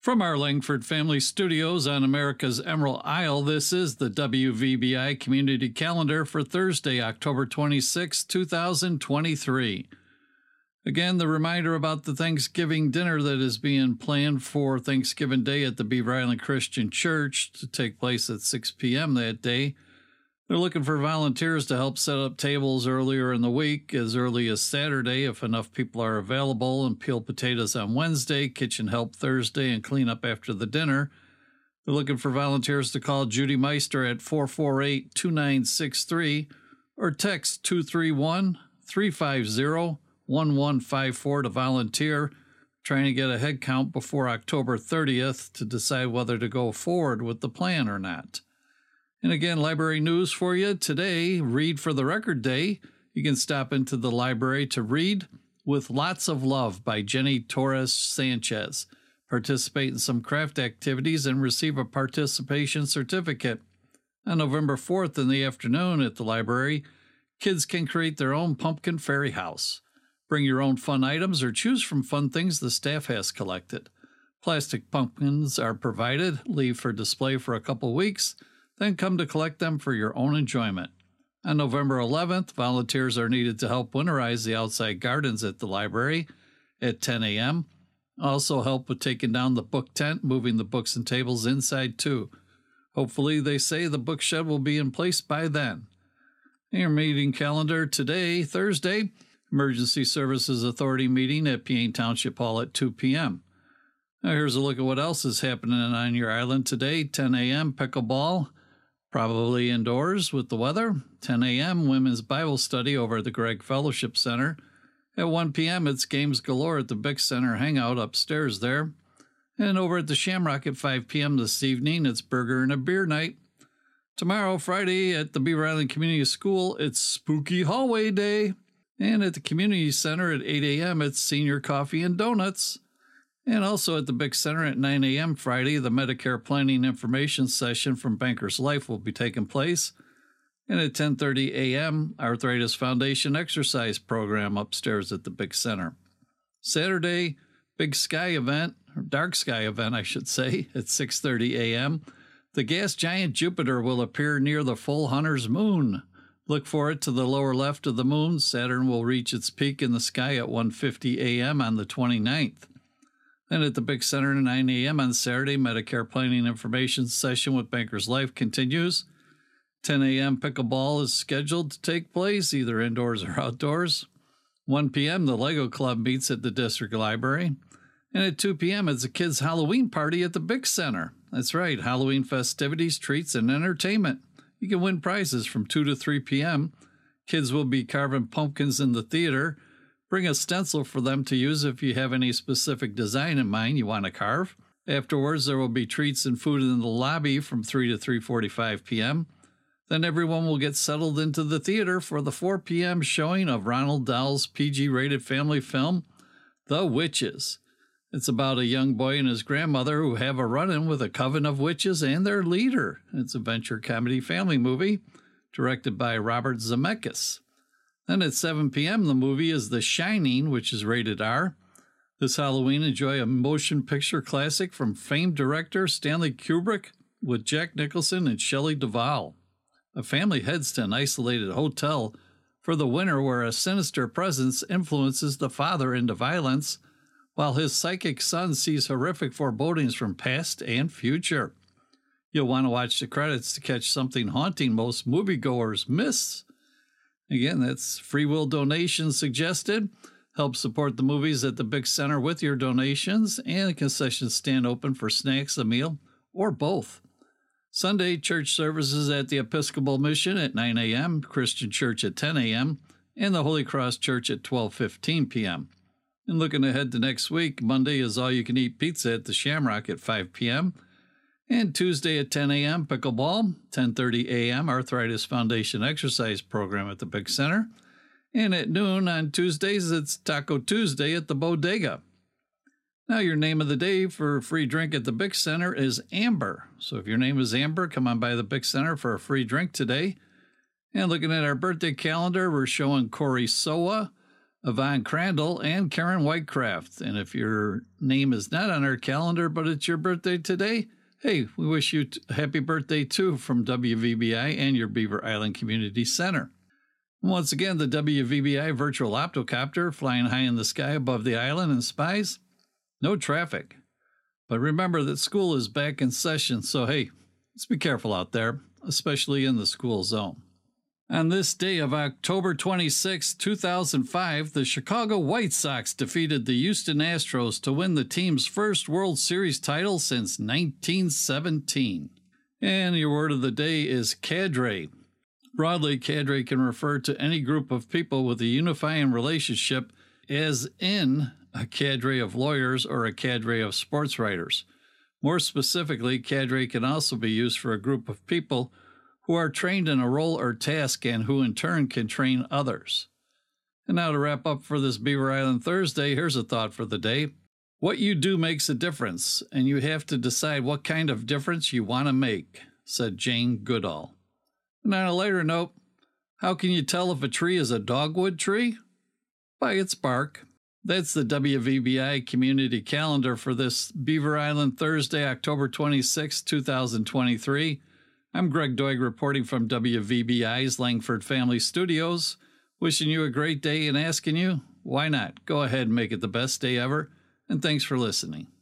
From our Langford Family Studios on America's Emerald Isle, this is the WVBI Community Calendar for Thursday, October 26, 2023. Again, the reminder about the Thanksgiving dinner that is being planned for Thanksgiving Day at the Beaver Island Christian Church to take place at 6 p.m. that day. They're looking for volunteers to help set up tables earlier in the week, as early as Saturday if enough people are available, and peel potatoes on Wednesday, kitchen help Thursday, and clean up after the dinner. They're looking for volunteers to call Judy Meister at 448 2963 or text 231 350 1154 to volunteer, trying to get a head count before October 30th to decide whether to go forward with the plan or not. And again, library news for you today. Read for the record day. You can stop into the library to read with Lots of Love by Jenny Torres Sanchez. Participate in some craft activities and receive a participation certificate. On November 4th in the afternoon at the library, kids can create their own pumpkin fairy house. Bring your own fun items or choose from fun things the staff has collected. Plastic pumpkins are provided, leave for display for a couple weeks then come to collect them for your own enjoyment. On November 11th, volunteers are needed to help winterize the outside gardens at the library at 10 a.m. Also, help with taking down the book tent, moving the books and tables inside too. Hopefully, they say the book shed will be in place by then. Your meeting calendar today, Thursday, Emergency Services Authority meeting at Peaine Township Hall at 2 p.m. Now, here's a look at what else is happening on your island today 10 a.m. pickleball. Probably indoors with the weather. 10 a.m. Women's Bible Study over at the Gregg Fellowship Center. At 1 p.m., it's Games Galore at the Bick Center Hangout upstairs there. And over at the Shamrock at 5 p.m. this evening, it's Burger and a Beer Night. Tomorrow, Friday, at the Beaver Island Community School, it's Spooky Hallway Day. And at the Community Center at 8 a.m., it's Senior Coffee and Donuts. And also at the Bick Center at 9 a.m. Friday, the Medicare Planning Information Session from Bankers Life will be taking place. And at 10:30 a.m., Arthritis Foundation exercise program upstairs at the Big Center. Saturday, Big Sky event, or Dark Sky event, I should say, at 6:30 a.m. The gas giant Jupiter will appear near the full Hunter's moon. Look for it to the lower left of the moon. Saturn will reach its peak in the sky at 1:50 a.m. on the 29th. Then at the Big Center at 9 a.m. on Saturday, Medicare Planning Information Session with Bankers Life continues. 10 a.m. pickleball is scheduled to take place either indoors or outdoors. 1 p.m. the Lego Club meets at the District Library. And at 2 p.m. it's a kids' Halloween party at the Big Center. That's right, Halloween festivities, treats, and entertainment. You can win prizes from 2 to 3 p.m. Kids will be carving pumpkins in the theater Bring a stencil for them to use if you have any specific design in mind you want to carve. Afterwards, there will be treats and food in the lobby from 3 to 3:45 p.m. Then everyone will get settled into the theater for the 4 p.m. showing of Ronald Dahl's PG-rated family film, The Witches. It's about a young boy and his grandmother who have a run-in with a coven of witches and their leader. It's a venture comedy family movie directed by Robert Zemeckis. Then at 7 p.m., the movie is The Shining, which is rated R. This Halloween, enjoy a motion picture classic from famed director Stanley Kubrick with Jack Nicholson and Shelley Duvall. A family heads to an isolated hotel for the winter where a sinister presence influences the father into violence, while his psychic son sees horrific forebodings from past and future. You'll want to watch the credits to catch something haunting most moviegoers miss Again, that's free will donations suggested. Help support the movies at the Big Center with your donations, and the concession stand open for snacks, a meal, or both. Sunday church services at the Episcopal Mission at 9 a.m., Christian Church at 10 a.m., and the Holy Cross Church at 12:15 p.m. And looking ahead to next week, Monday is all you can eat pizza at the Shamrock at 5 p.m. And Tuesday at 10 a.m., pickleball, 10:30 a.m., Arthritis Foundation exercise program at the Bick Center. And at noon on Tuesdays, it's Taco Tuesday at the Bodega. Now, your name of the day for a free drink at the Bick Center is Amber. So if your name is Amber, come on by the Bick Center for a free drink today. And looking at our birthday calendar, we're showing Corey Soa, Yvonne Crandall, and Karen Whitecraft. And if your name is not on our calendar, but it's your birthday today, hey, we wish you happy birthday too from WVBI and your Beaver Island Community Center. Once again, the WVBI virtual octocopter flying high in the sky above the island and spies. No traffic. But remember that school is back in session, so hey, let's be careful out there, especially in the school zone. On this day of October 26, 2005, the Chicago White Sox defeated the Houston Astros to win the team's first World Series title since 1917. And your word of the day is cadre. Broadly, cadre can refer to any group of people with a unifying relationship, as in a cadre of lawyers or a cadre of sports writers. More specifically, cadre can also be used for a group of people who are trained in a role or task and who in turn can train others. And now to wrap up for this Beaver Island Thursday, here's a thought for the day. What you do makes a difference, and you have to decide what kind of difference you want to make, said Jane Goodall. And on a lighter note, how can you tell if a tree is a dogwood tree? By its bark. That's the WVBI community calendar for this Beaver Island Thursday, October 26, 2023. I'm Greg Doig reporting from WVBI's Langford Family Studios, wishing you a great day and asking you, why not? Go ahead and make it the best day ever, and thanks for listening.